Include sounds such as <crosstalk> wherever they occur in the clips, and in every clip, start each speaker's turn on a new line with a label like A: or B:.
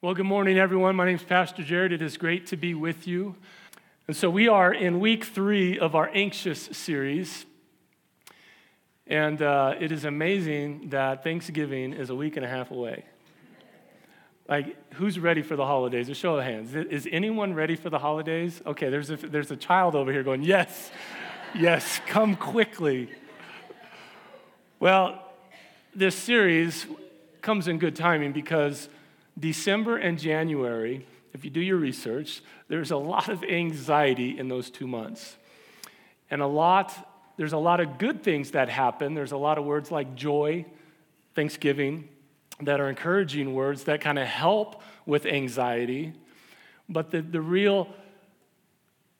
A: Well, good morning, everyone. My name is Pastor Jared. It is great to be with you. And so we are in week three of our Anxious series. And uh, it is amazing that Thanksgiving is a week and a half away. Like, who's ready for the holidays? A show of hands. Is anyone ready for the holidays? Okay, there's a, there's a child over here going, Yes, yes, come quickly. Well, this series comes in good timing because December and January, if you do your research, there's a lot of anxiety in those two months. And a lot, there's a lot of good things that happen. There's a lot of words like joy, thanksgiving, that are encouraging words that kind of help with anxiety. But the, the real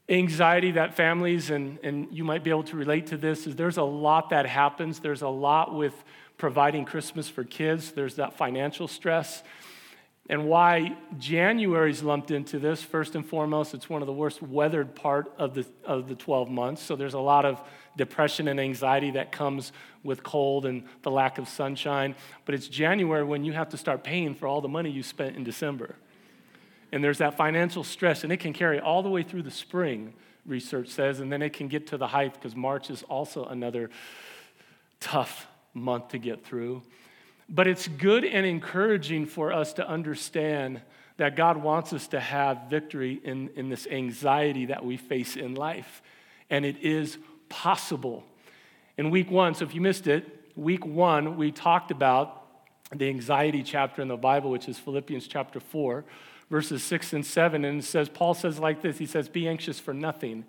A: anxiety that families, and, and you might be able to relate to this, is there's a lot that happens. There's a lot with providing Christmas for kids, there's that financial stress and why January is lumped into this. First and foremost, it's one of the worst weathered part of the, of the 12 months. So there's a lot of depression and anxiety that comes with cold and the lack of sunshine. But it's January when you have to start paying for all the money you spent in December. And there's that financial stress, and it can carry all the way through the spring, research says, and then it can get to the height because March is also another tough month to get through. But it's good and encouraging for us to understand that God wants us to have victory in, in this anxiety that we face in life. And it is possible. In week one, so if you missed it, week one, we talked about the anxiety chapter in the Bible, which is Philippians chapter 4, verses 6 and 7. And it says, Paul says like this He says, Be anxious for nothing.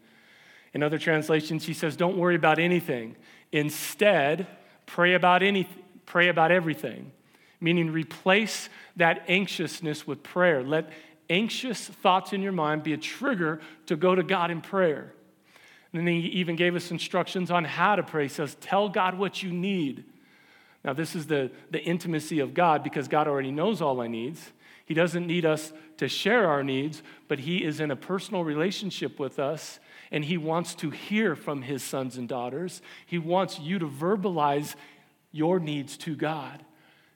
A: In other translations, he says, Don't worry about anything. Instead, pray about anything Pray about everything, meaning replace that anxiousness with prayer. Let anxious thoughts in your mind be a trigger to go to God in prayer. And then he even gave us instructions on how to pray. He says, Tell God what you need. Now, this is the, the intimacy of God because God already knows all our needs. He doesn't need us to share our needs, but He is in a personal relationship with us, and He wants to hear from His sons and daughters. He wants you to verbalize your needs to God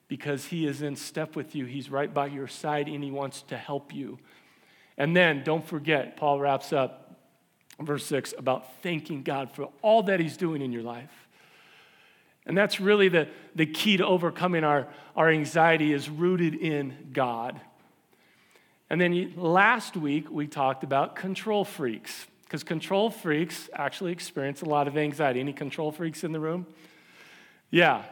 A: because He is in step with you. He's right by your side and He wants to help you. And then don't forget, Paul wraps up verse 6 about thanking God for all that He's doing in your life. And that's really the, the key to overcoming our, our anxiety is rooted in God. And then last week we talked about control freaks, because control freaks actually experience a lot of anxiety. Any control freaks in the room? Yeah,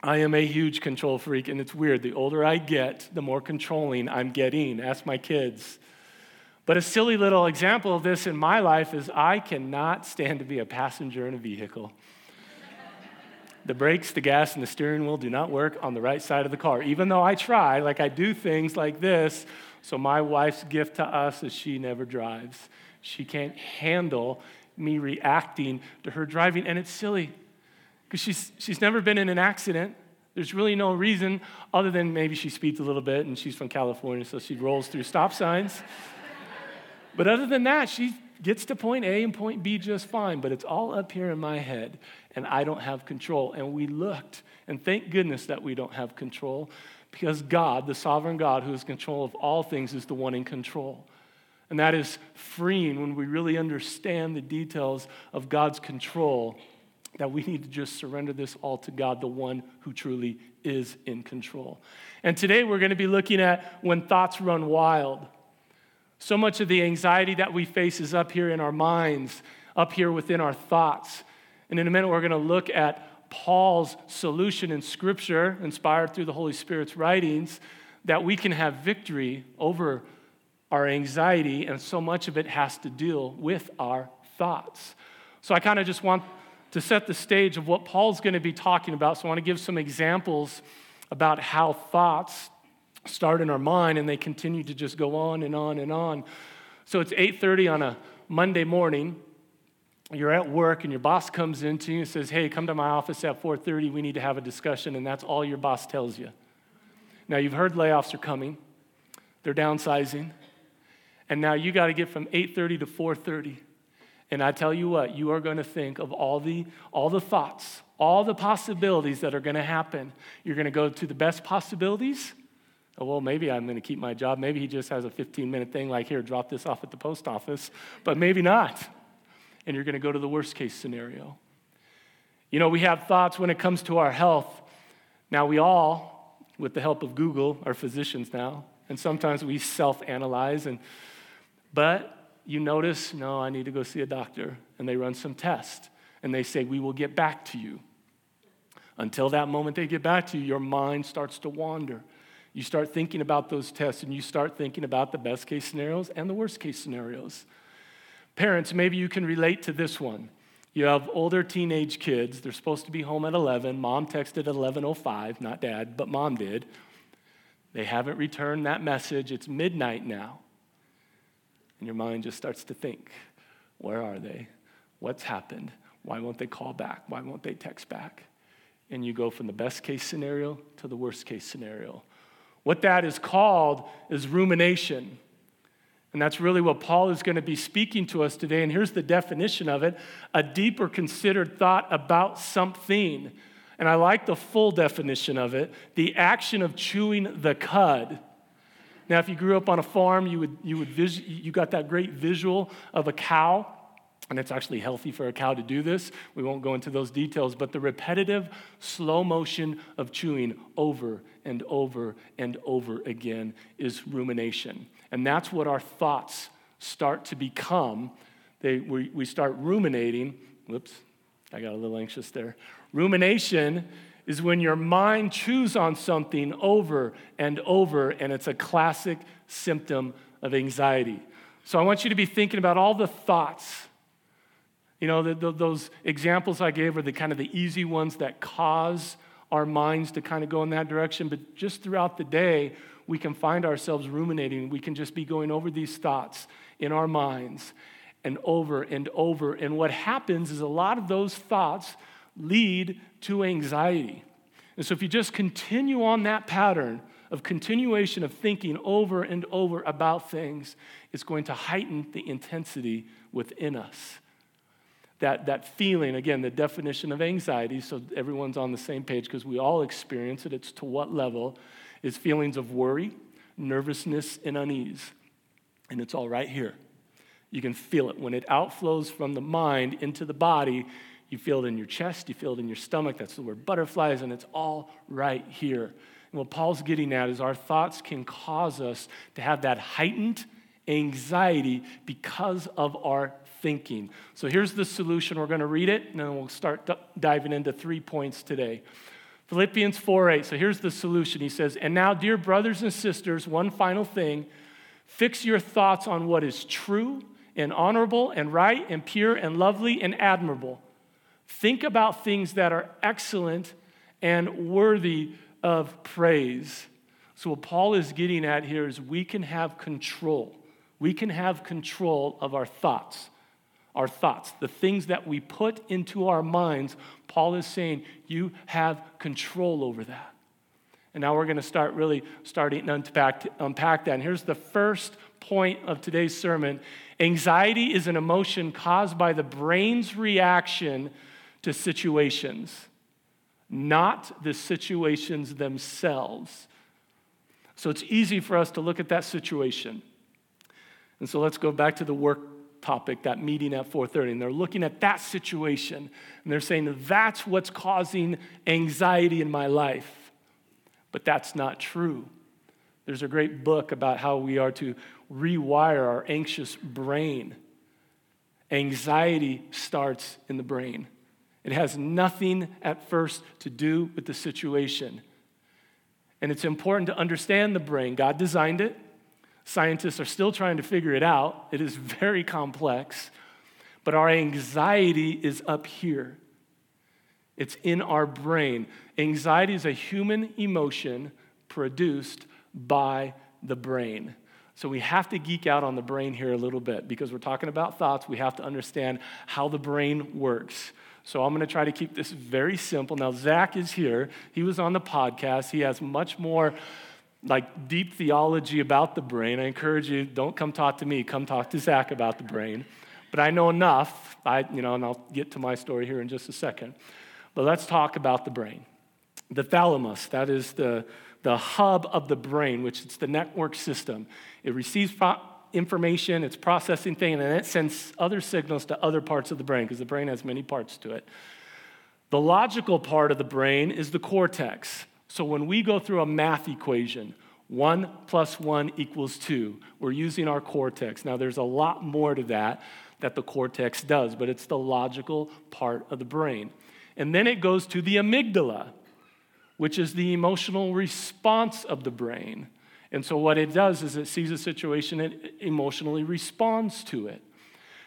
A: I am a huge control freak, and it's weird. The older I get, the more controlling I'm getting. Ask my kids. But a silly little example of this in my life is I cannot stand to be a passenger in a vehicle. the brakes, the gas, and the steering wheel do not work on the right side of the car, even though I try, like I do things like this. So, my wife's gift to us is she never drives. She can't handle me reacting to her driving, and it's silly because she's, she's never been in an accident. There's really no reason other than maybe she speeds a little bit and she's from California, so she rolls through stop signs. <laughs> but other than that, she gets to point A and point B just fine, but it's all up here in my head and I don't have control. And we looked, and thank goodness that we don't have control because God, the sovereign God who is control of all things, is the one in control. And that is freeing when we really understand the details of God's control that we need to just surrender this all to God, the one who truly is in control. And today we're going to be looking at when thoughts run wild. So much of the anxiety that we face is up here in our minds, up here within our thoughts. And in a minute, we're going to look at Paul's solution in Scripture, inspired through the Holy Spirit's writings, that we can have victory over our anxiety, and so much of it has to deal with our thoughts. So I kind of just want to set the stage of what Paul's going to be talking about. So I want to give some examples about how thoughts start in our mind and they continue to just go on and on and on. So it's 8:30 on a Monday morning. You're at work and your boss comes into you and says, "Hey, come to my office at 4:30. We need to have a discussion." And that's all your boss tells you. Now you've heard layoffs are coming. They're downsizing. And now you got to get from 8:30 to 4:30. And I tell you what, you are going to think of all the, all the thoughts, all the possibilities that are going to happen. You're going to go to the best possibilities. Oh, well, maybe I'm going to keep my job. Maybe he just has a 15 minute thing like, here, drop this off at the post office. But maybe not. And you're going to go to the worst case scenario. You know, we have thoughts when it comes to our health. Now, we all, with the help of Google, are physicians now. And sometimes we self analyze. And, but you notice, no, I need to go see a doctor, and they run some test, and they say, we will get back to you. Until that moment they get back to you, your mind starts to wander. You start thinking about those tests, and you start thinking about the best case scenarios and the worst case scenarios. Parents, maybe you can relate to this one. You have older teenage kids. They're supposed to be home at 11. Mom texted at 11:05, not dad, but mom did. They haven't returned that message. It's midnight now. And your mind just starts to think where are they? What's happened? Why won't they call back? Why won't they text back? And you go from the best case scenario to the worst case scenario. What that is called is rumination. And that's really what Paul is going to be speaking to us today. And here's the definition of it a deeper considered thought about something. And I like the full definition of it the action of chewing the cud now, if you grew up on a farm, you, would, you, would vis- you got that great visual of a cow, and it's actually healthy for a cow to do this. We won't go into those details, but the repetitive slow motion of chewing over and over and over again is rumination. And that's what our thoughts start to become. They, we, we start ruminating. Whoops, I got a little anxious there. Rumination is when your mind chews on something over and over, and it's a classic symptom of anxiety. So I want you to be thinking about all the thoughts. You know, the, the, those examples I gave are the kind of the easy ones that cause our minds to kind of go in that direction. But just throughout the day, we can find ourselves ruminating. We can just be going over these thoughts in our minds and over and over. And what happens is a lot of those thoughts lead to anxiety. And so, if you just continue on that pattern of continuation of thinking over and over about things, it's going to heighten the intensity within us. That, that feeling, again, the definition of anxiety, so everyone's on the same page because we all experience it. It's to what level is feelings of worry, nervousness, and unease. And it's all right here. You can feel it. When it outflows from the mind into the body, you feel it in your chest, you feel it in your stomach. That's the word butterflies, and it's all right here. And what Paul's getting at is our thoughts can cause us to have that heightened anxiety because of our thinking. So here's the solution. We're going to read it, and then we'll start d- diving into three points today. Philippians 4 8. So here's the solution. He says, And now, dear brothers and sisters, one final thing fix your thoughts on what is true and honorable and right and pure and lovely and admirable. Think about things that are excellent and worthy of praise. So, what Paul is getting at here is we can have control. We can have control of our thoughts. Our thoughts, the things that we put into our minds, Paul is saying, you have control over that. And now we're going to start really starting to unpack, unpack that. And here's the first point of today's sermon anxiety is an emotion caused by the brain's reaction to situations, not the situations themselves. So it's easy for us to look at that situation. And so let's go back to the work topic, that meeting at 4:30. And they're looking at that situation and they're saying that's what's causing anxiety in my life. But that's not true. There's a great book about how we are to rewire our anxious brain. Anxiety starts in the brain. It has nothing at first to do with the situation. And it's important to understand the brain. God designed it. Scientists are still trying to figure it out. It is very complex. But our anxiety is up here, it's in our brain. Anxiety is a human emotion produced by the brain. So we have to geek out on the brain here a little bit because we're talking about thoughts. We have to understand how the brain works. So I'm going to try to keep this very simple. Now, Zach is here. He was on the podcast. He has much more like deep theology about the brain. I encourage you, don't come talk to me, come talk to Zach about the brain. But I know enough, I, you know, and I'll get to my story here in just a second. But let's talk about the brain. The thalamus, that is the, the hub of the brain, which it's the network system. It receives pro- information, it's processing thing, and then it sends other signals to other parts of the brain because the brain has many parts to it. The logical part of the brain is the cortex. So when we go through a math equation, one plus one equals two, we're using our cortex. Now, there's a lot more to that that the cortex does, but it's the logical part of the brain. And then it goes to the amygdala, which is the emotional response of the brain. And so, what it does is it sees a situation and emotionally responds to it.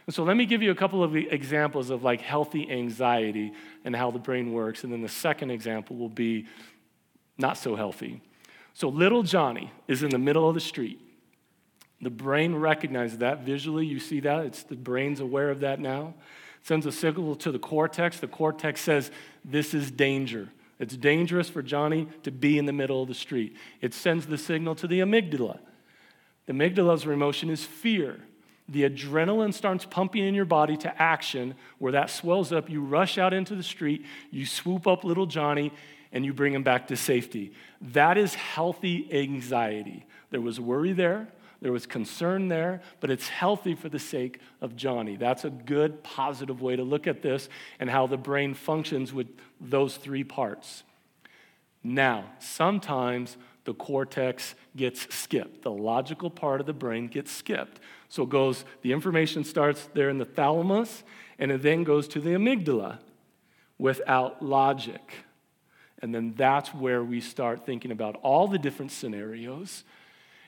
A: And so, let me give you a couple of examples of like healthy anxiety and how the brain works. And then the second example will be not so healthy. So, little Johnny is in the middle of the street. The brain recognizes that visually. You see that? It's the brain's aware of that now. It sends a signal to the cortex. The cortex says, This is danger. It's dangerous for Johnny to be in the middle of the street. It sends the signal to the amygdala. The amygdala's emotion is fear. The adrenaline starts pumping in your body to action, where that swells up. You rush out into the street, you swoop up little Johnny, and you bring him back to safety. That is healthy anxiety. There was worry there, there was concern there, but it's healthy for the sake of Johnny. That's a good, positive way to look at this and how the brain functions with those three parts. Now, sometimes the cortex gets skipped. The logical part of the brain gets skipped. So it goes, the information starts there in the thalamus, and it then goes to the amygdala without logic. And then that's where we start thinking about all the different scenarios.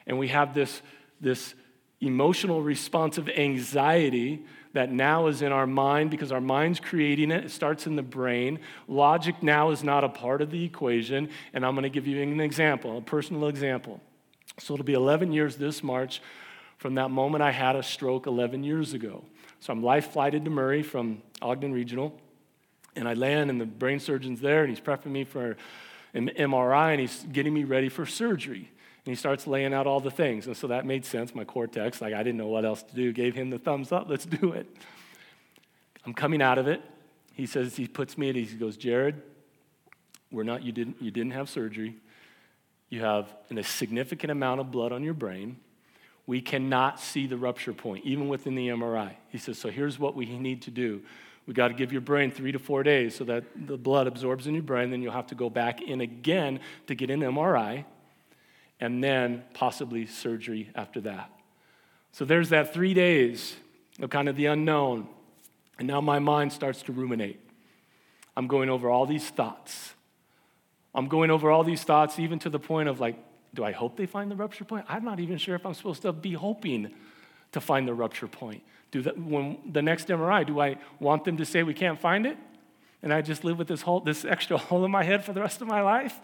A: And we have this this emotional response of anxiety that now is in our mind because our mind's creating it. It starts in the brain. Logic now is not a part of the equation. And I'm going to give you an example, a personal example. So it'll be 11 years this March from that moment I had a stroke 11 years ago. So I'm life flighted to Murray from Ogden Regional. And I land, and the brain surgeon's there, and he's prepping me for an MRI, and he's getting me ready for surgery. And he starts laying out all the things. And so that made sense. My cortex, like I didn't know what else to do, gave him the thumbs up, let's do it. I'm coming out of it. He says, he puts me at ease. He goes, Jared, we're not, you didn't, you didn't have surgery. You have an, a significant amount of blood on your brain. We cannot see the rupture point, even within the MRI. He says, so here's what we need to do. We got to give your brain three to four days so that the blood absorbs in your brain. Then you'll have to go back in again to get an MRI and then possibly surgery after that. So there's that three days of kind of the unknown. And now my mind starts to ruminate. I'm going over all these thoughts. I'm going over all these thoughts, even to the point of like, do I hope they find the rupture point? I'm not even sure if I'm supposed to be hoping to find the rupture point. Do the, when the next MRI, do I want them to say we can't find it? And I just live with this, whole, this extra <laughs> hole in my head for the rest of my life?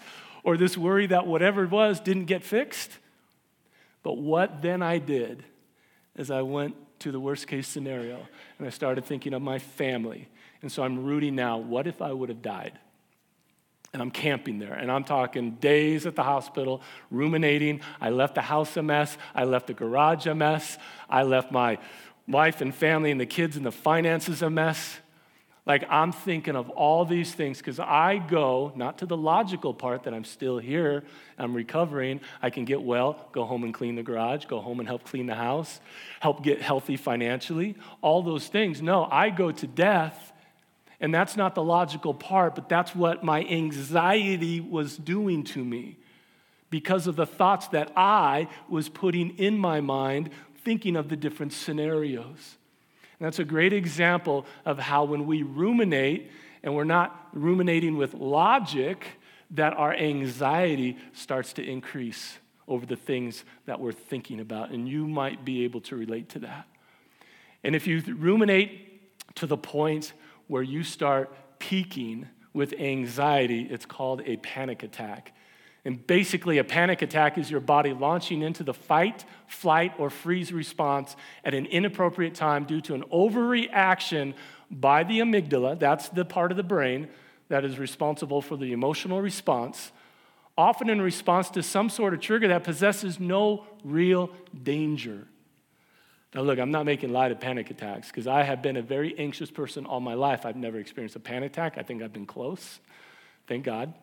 A: or this worry that whatever it was didn't get fixed. But what then I did is I went to the worst case scenario and I started thinking of my family. And so I'm rooting now what if I would have died? And I'm camping there, and I'm talking days at the hospital, ruminating. I left the house a mess. I left the garage a mess. I left my wife and family and the kids and the finances a mess. Like, I'm thinking of all these things because I go not to the logical part that I'm still here, I'm recovering, I can get well, go home and clean the garage, go home and help clean the house, help get healthy financially, all those things. No, I go to death, and that's not the logical part, but that's what my anxiety was doing to me because of the thoughts that I was putting in my mind, thinking of the different scenarios. And that's a great example of how when we ruminate, and we're not ruminating with logic, that our anxiety starts to increase over the things that we're thinking about. And you might be able to relate to that. And if you ruminate to the point where you start peaking with anxiety, it's called a panic attack. And basically, a panic attack is your body launching into the fight, flight, or freeze response at an inappropriate time due to an overreaction by the amygdala. That's the part of the brain that is responsible for the emotional response, often in response to some sort of trigger that possesses no real danger. Now, look, I'm not making light of panic attacks because I have been a very anxious person all my life. I've never experienced a panic attack. I think I've been close. Thank God.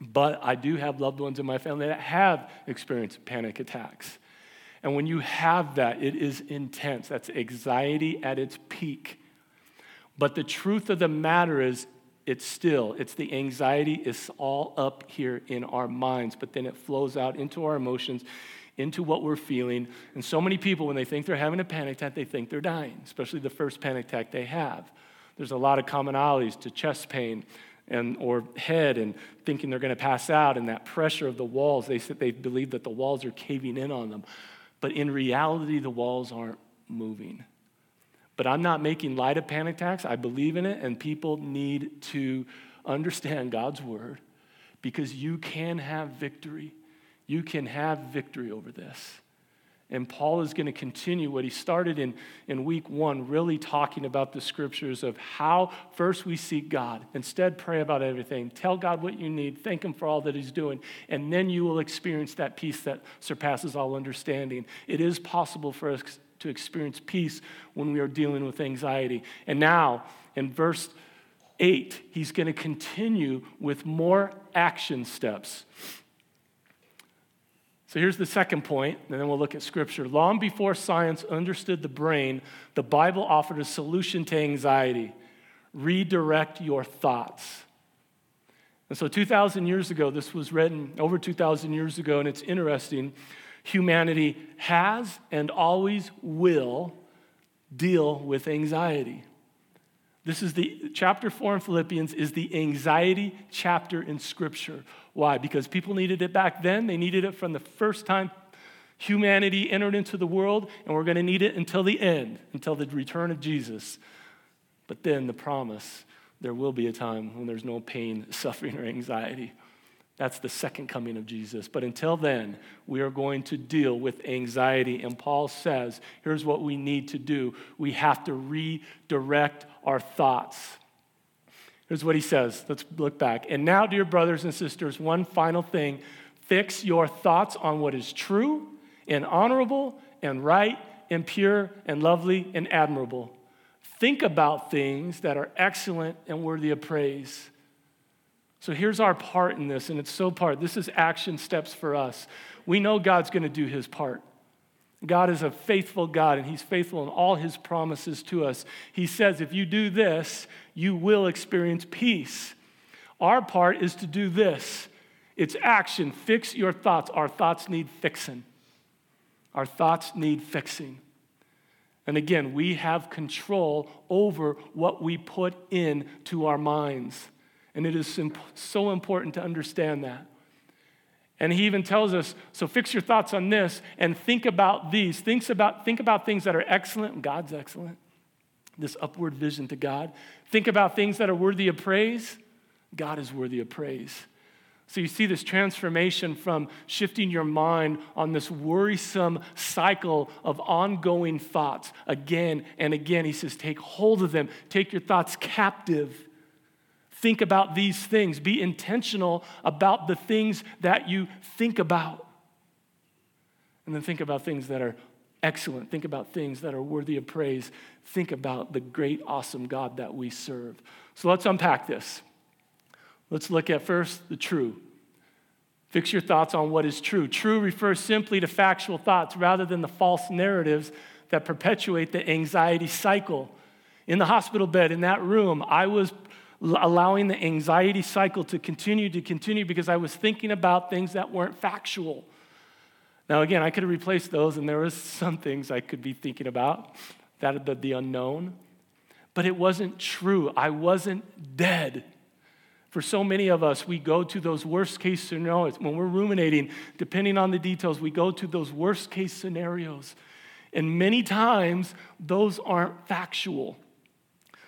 A: But I do have loved ones in my family that have experienced panic attacks. And when you have that, it is intense. That's anxiety at its peak. But the truth of the matter is, it's still, it's the anxiety, is all up here in our minds, but then it flows out into our emotions, into what we're feeling. And so many people, when they think they're having a panic attack, they think they're dying, especially the first panic attack they have. There's a lot of commonalities to chest pain, and, or head and thinking they're going to pass out and that pressure of the walls. They, they believe that the walls are caving in on them. But in reality, the walls aren't moving. But I'm not making light of panic attacks. I believe in it, and people need to understand God's word because you can have victory. You can have victory over this. And Paul is going to continue what he started in, in week one, really talking about the scriptures of how first we seek God. Instead, pray about everything. Tell God what you need. Thank Him for all that He's doing. And then you will experience that peace that surpasses all understanding. It is possible for us to experience peace when we are dealing with anxiety. And now, in verse 8, he's going to continue with more action steps. So here's the second point, and then we'll look at scripture. Long before science understood the brain, the Bible offered a solution to anxiety redirect your thoughts. And so 2,000 years ago, this was written over 2,000 years ago, and it's interesting. Humanity has and always will deal with anxiety. This is the chapter four in Philippians is the anxiety chapter in Scripture. Why? Because people needed it back then. They needed it from the first time humanity entered into the world, and we're going to need it until the end, until the return of Jesus. But then the promise there will be a time when there's no pain, <laughs> suffering, or anxiety. That's the second coming of Jesus. But until then, we are going to deal with anxiety. And Paul says here's what we need to do we have to redirect our thoughts. Here's what he says. Let's look back. And now, dear brothers and sisters, one final thing fix your thoughts on what is true and honorable and right and pure and lovely and admirable. Think about things that are excellent and worthy of praise. So here's our part in this, and it's so part. This is action steps for us. We know God's going to do his part. God is a faithful God, and he's faithful in all his promises to us. He says, if you do this, you will experience peace. Our part is to do this it's action. Fix your thoughts. Our thoughts need fixing. Our thoughts need fixing. And again, we have control over what we put into our minds. And it is so important to understand that. And he even tells us so fix your thoughts on this and think about these. Think about, think about things that are excellent. God's excellent this upward vision to God. Think about things that are worthy of praise. God is worthy of praise. So you see this transformation from shifting your mind on this worrisome cycle of ongoing thoughts again and again. He says, take hold of them, take your thoughts captive. Think about these things, be intentional about the things that you think about. And then think about things that are excellent. Think about things that are worthy of praise. Think about the great, awesome God that we serve. So let's unpack this. Let's look at first the true. Fix your thoughts on what is true. True refers simply to factual thoughts rather than the false narratives that perpetuate the anxiety cycle. In the hospital bed, in that room, I was allowing the anxiety cycle to continue to continue because I was thinking about things that weren't factual. Now, again, I could have replaced those, and there was some things I could be thinking about that the, the unknown. But it wasn't true. I wasn't dead. For so many of us, we go to those worst case scenarios. When we're ruminating, depending on the details, we go to those worst case scenarios. And many times, those aren't factual.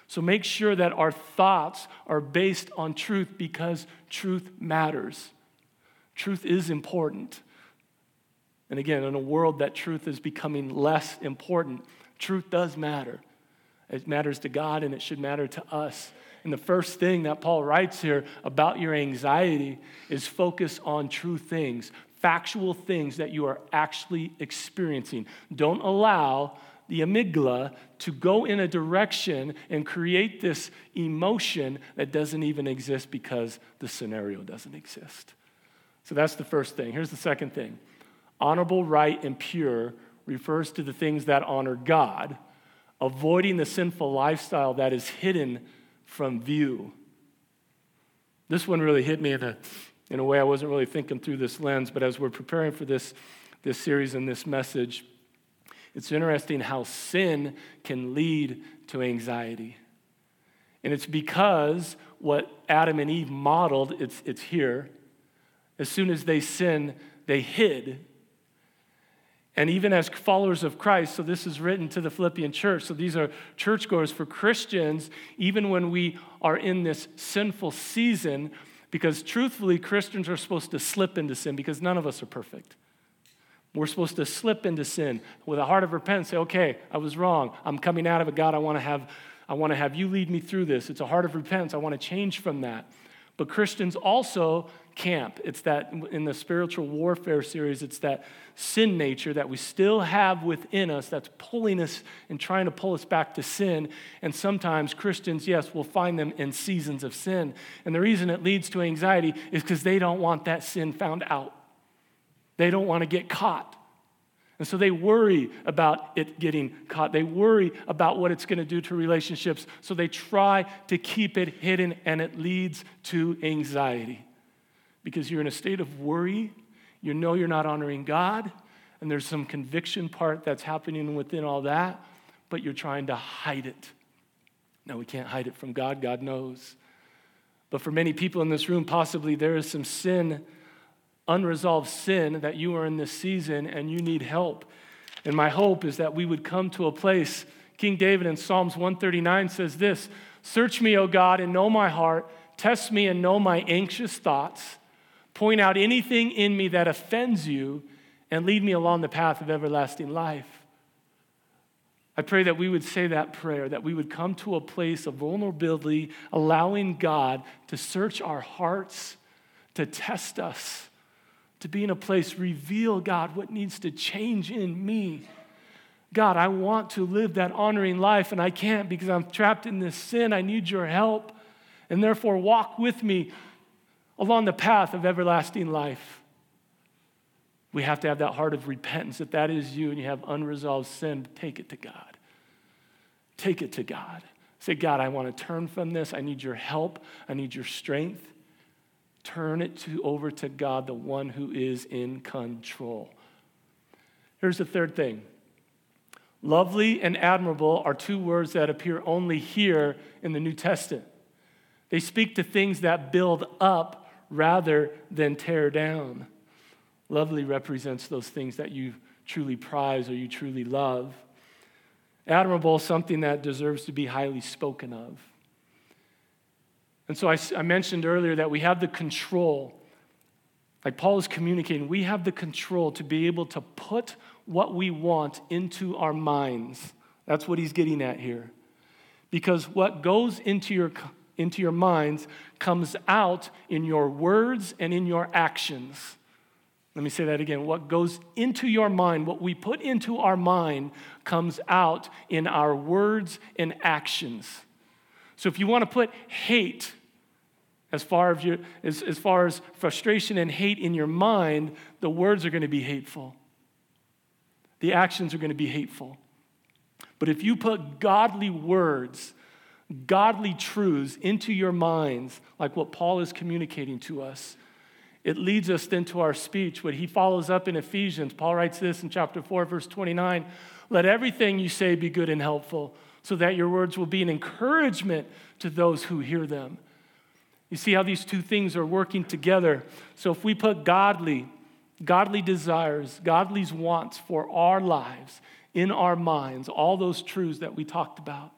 A: So make sure that our thoughts are based on truth because truth matters. Truth is important. And again, in a world that truth is becoming less important, truth does matter. It matters to God and it should matter to us. And the first thing that Paul writes here about your anxiety is focus on true things, factual things that you are actually experiencing. Don't allow the amygdala to go in a direction and create this emotion that doesn't even exist because the scenario doesn't exist. So that's the first thing. Here's the second thing Honorable, right, and pure refers to the things that honor God, avoiding the sinful lifestyle that is hidden from view. This one really hit me in a, in a way I wasn't really thinking through this lens, but as we're preparing for this, this series and this message, it's interesting how sin can lead to anxiety. And it's because what Adam and Eve modeled, it's, it's here. As soon as they sin, they hid and even as followers of Christ, so this is written to the Philippian church, so these are churchgoers for Christians, even when we are in this sinful season, because truthfully, Christians are supposed to slip into sin because none of us are perfect. We're supposed to slip into sin with a heart of repentance, say, okay, I was wrong. I'm coming out of it. God, I want to have, I want to have you lead me through this. It's a heart of repentance. I want to change from that. But Christians also camp. It's that in the spiritual warfare series, it's that sin nature that we still have within us that's pulling us and trying to pull us back to sin. And sometimes Christians, yes, will find them in seasons of sin. And the reason it leads to anxiety is because they don't want that sin found out, they don't want to get caught. And so they worry about it getting caught. They worry about what it's going to do to relationships. So they try to keep it hidden, and it leads to anxiety because you're in a state of worry. You know you're not honoring God, and there's some conviction part that's happening within all that, but you're trying to hide it. No, we can't hide it from God. God knows. But for many people in this room, possibly there is some sin unresolved sin that you are in this season and you need help. And my hope is that we would come to a place. King David in Psalms 139 says this Search me, O God, and know my heart. Test me and know my anxious thoughts. Point out anything in me that offends you and lead me along the path of everlasting life. I pray that we would say that prayer, that we would come to a place of vulnerability, allowing God to search our hearts, to test us to be in a place, reveal, God, what needs to change in me. God, I want to live that honoring life, and I can't because I'm trapped in this sin. I need your help. And therefore, walk with me along the path of everlasting life. We have to have that heart of repentance. If that is you and you have unresolved sin, take it to God. Take it to God. Say, God, I want to turn from this. I need your help. I need your strength. Turn it to, over to God, the one who is in control. Here's the third thing lovely and admirable are two words that appear only here in the New Testament. They speak to things that build up rather than tear down. Lovely represents those things that you truly prize or you truly love. Admirable, something that deserves to be highly spoken of. And so I, I mentioned earlier that we have the control, like Paul is communicating, we have the control to be able to put what we want into our minds. That's what he's getting at here. Because what goes into your, into your minds comes out in your words and in your actions. Let me say that again. What goes into your mind, what we put into our mind, comes out in our words and actions. So if you want to put hate as far, your, as, as far as frustration and hate in your mind, the words are going to be hateful. The actions are going to be hateful. But if you put godly words, godly truths into your minds, like what Paul is communicating to us, it leads us then to our speech. What he follows up in Ephesians, Paul writes this in chapter 4, verse 29 Let everything you say be good and helpful, so that your words will be an encouragement to those who hear them. You see how these two things are working together. So if we put godly, godly desires, godly wants for our lives in our minds, all those truths that we talked about,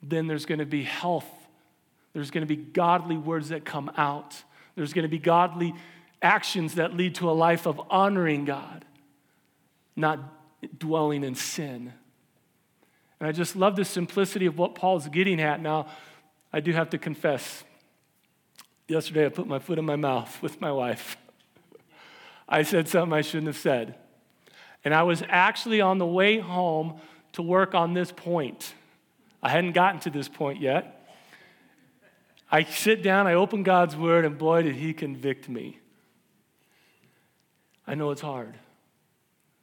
A: then there's going to be health. There's going to be godly words that come out. There's going to be godly actions that lead to a life of honoring God, not dwelling in sin. And I just love the simplicity of what Paul's getting at now. I do have to confess, yesterday I put my foot in my mouth <laughs> with my wife. I said something I shouldn't have said. And I was actually on the way home to work on this point. I hadn't gotten to this point yet. I sit down, I open God's word, and boy, did He convict me. I know it's hard.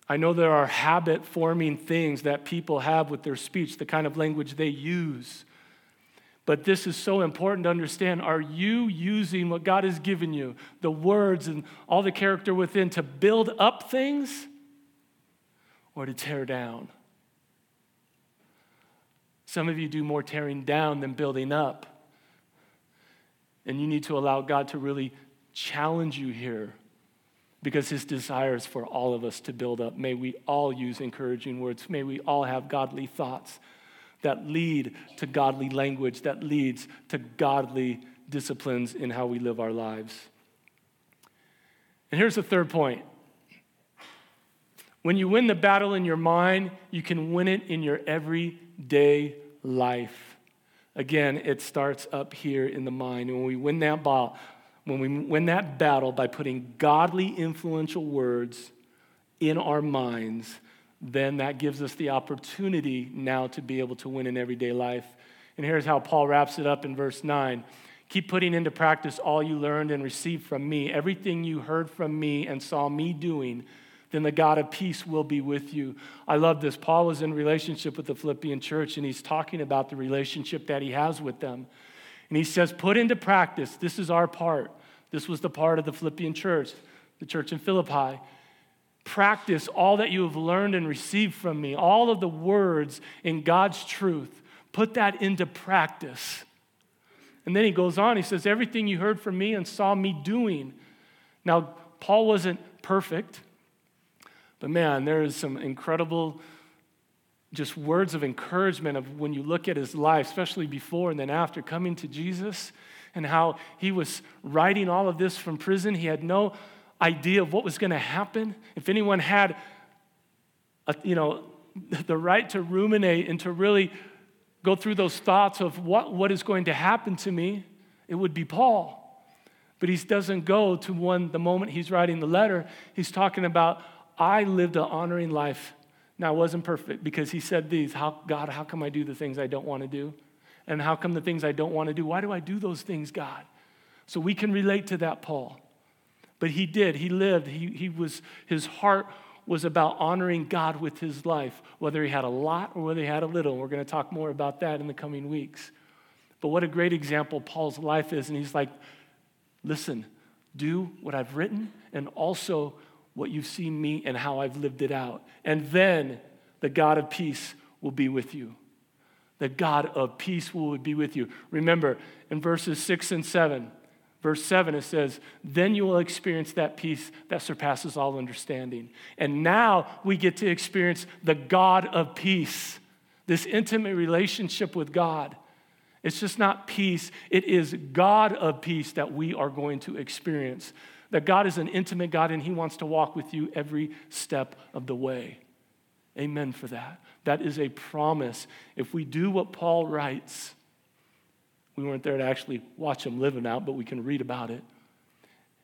A: I know there are habit forming things that people have with their speech, the kind of language they use. But this is so important to understand. Are you using what God has given you, the words and all the character within, to build up things or to tear down? Some of you do more tearing down than building up. And you need to allow God to really challenge you here because his desire is for all of us to build up. May we all use encouraging words. May we all have godly thoughts that lead to godly language, that leads to godly disciplines in how we live our lives. And here's the third point when you win the battle in your mind, you can win it in your everyday life. Again, it starts up here in the mind. And when we win that battle, when we win that battle by putting godly influential words in our minds, then that gives us the opportunity now to be able to win in everyday life. And here's how Paul wraps it up in verse 9 Keep putting into practice all you learned and received from me, everything you heard from me and saw me doing. Then the God of peace will be with you. I love this. Paul was in relationship with the Philippian church, and he's talking about the relationship that he has with them. And he says, Put into practice, this is our part. This was the part of the Philippian church, the church in Philippi. Practice all that you have learned and received from me, all of the words in God's truth. Put that into practice. And then he goes on, he says, Everything you heard from me and saw me doing. Now, Paul wasn't perfect, but man, there is some incredible, just words of encouragement of when you look at his life, especially before and then after coming to Jesus, and how he was writing all of this from prison. He had no idea of what was going to happen, if anyone had, a, you know, <laughs> the right to ruminate and to really go through those thoughts of what, what is going to happen to me, it would be Paul. But he doesn't go to one, the moment he's writing the letter, he's talking about, I lived an honoring life. Now, I wasn't perfect because he said these how, God, how come I do the things I don't want to do? And how come the things I don't want to do? Why do I do those things, God? So we can relate to that, Paul. But he did. He lived. He, he was, his heart was about honoring God with his life, whether he had a lot or whether he had a little. We're going to talk more about that in the coming weeks. But what a great example Paul's life is. And he's like, listen, do what I've written and also what you've seen me and how I've lived it out. And then the God of peace will be with you. The God of peace will be with you. Remember, in verses six and seven, Verse 7, it says, Then you will experience that peace that surpasses all understanding. And now we get to experience the God of peace, this intimate relationship with God. It's just not peace, it is God of peace that we are going to experience. That God is an intimate God and He wants to walk with you every step of the way. Amen for that. That is a promise. If we do what Paul writes, we weren't there to actually watch them living out, but we can read about it.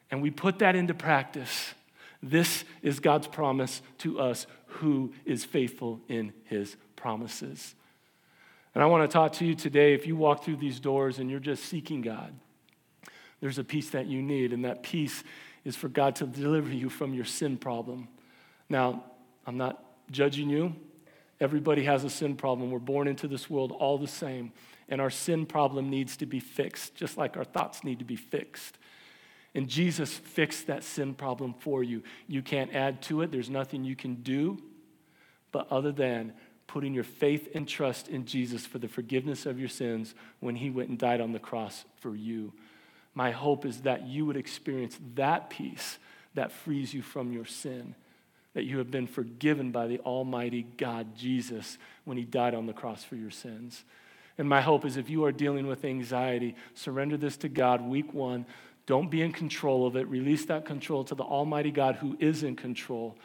A: And we put that into practice. This is God's promise to us who is faithful in his promises. And I want to talk to you today if you walk through these doors and you're just seeking God, there's a peace that you need, and that peace is for God to deliver you from your sin problem. Now, I'm not judging you. Everybody has a sin problem. We're born into this world all the same and our sin problem needs to be fixed, just like our thoughts need to be fixed. And Jesus fixed that sin problem for you. You can't add to it, there's nothing you can do, but other than putting your faith and trust in Jesus for the forgiveness of your sins when he went and died on the cross for you. My hope is that you would experience that peace that frees you from your sin, that you have been forgiven by the Almighty God Jesus when he died on the cross for your sins. And my hope is if you are dealing with anxiety, surrender this to God week one. Don't be in control of it. Release that control to the Almighty God who is in control.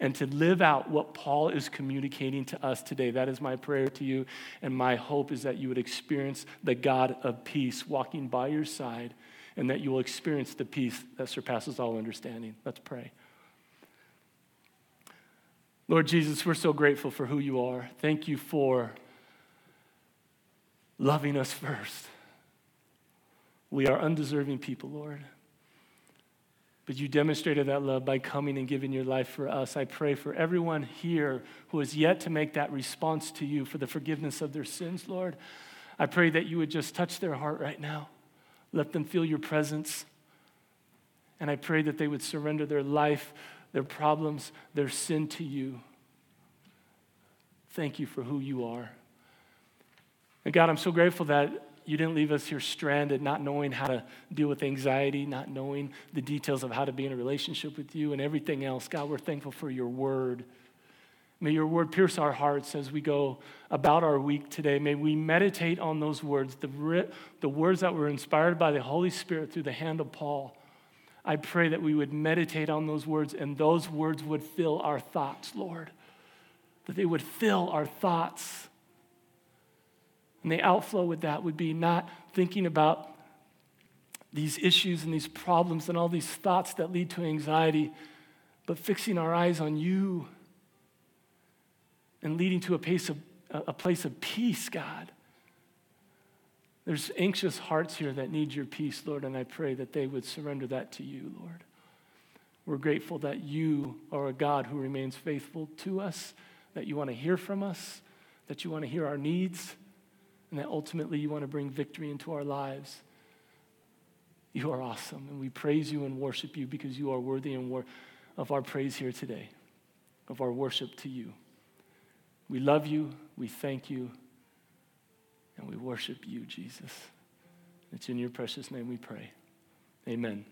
A: And to live out what Paul is communicating to us today. That is my prayer to you. And my hope is that you would experience the God of peace walking by your side and that you will experience the peace that surpasses all understanding. Let's pray. Lord Jesus, we're so grateful for who you are. Thank you for loving us first. We are undeserving people, Lord. But you demonstrated that love by coming and giving your life for us. I pray for everyone here who has yet to make that response to you for the forgiveness of their sins, Lord. I pray that you would just touch their heart right now. Let them feel your presence. And I pray that they would surrender their life, their problems, their sin to you. Thank you for who you are. And God, I'm so grateful that you didn't leave us here stranded, not knowing how to deal with anxiety, not knowing the details of how to be in a relationship with you and everything else. God, we're thankful for your word. May your word pierce our hearts as we go about our week today. May we meditate on those words, the, the words that were inspired by the Holy Spirit through the hand of Paul. I pray that we would meditate on those words and those words would fill our thoughts, Lord. That they would fill our thoughts and the outflow with that would be not thinking about these issues and these problems and all these thoughts that lead to anxiety, but fixing our eyes on you and leading to a place of, a place of peace, God. There's anxious hearts here that need your peace, Lord, and I pray that they would surrender that to you, Lord. We're grateful that you are a God who remains faithful to us, that you want to hear from us, that you want to hear our needs and that ultimately you want to bring victory into our lives. You are awesome, and we praise you and worship you because you are worthy and wor- of our praise here today, of our worship to you. We love you, we thank you, and we worship you, Jesus. It's in your precious name we pray. Amen.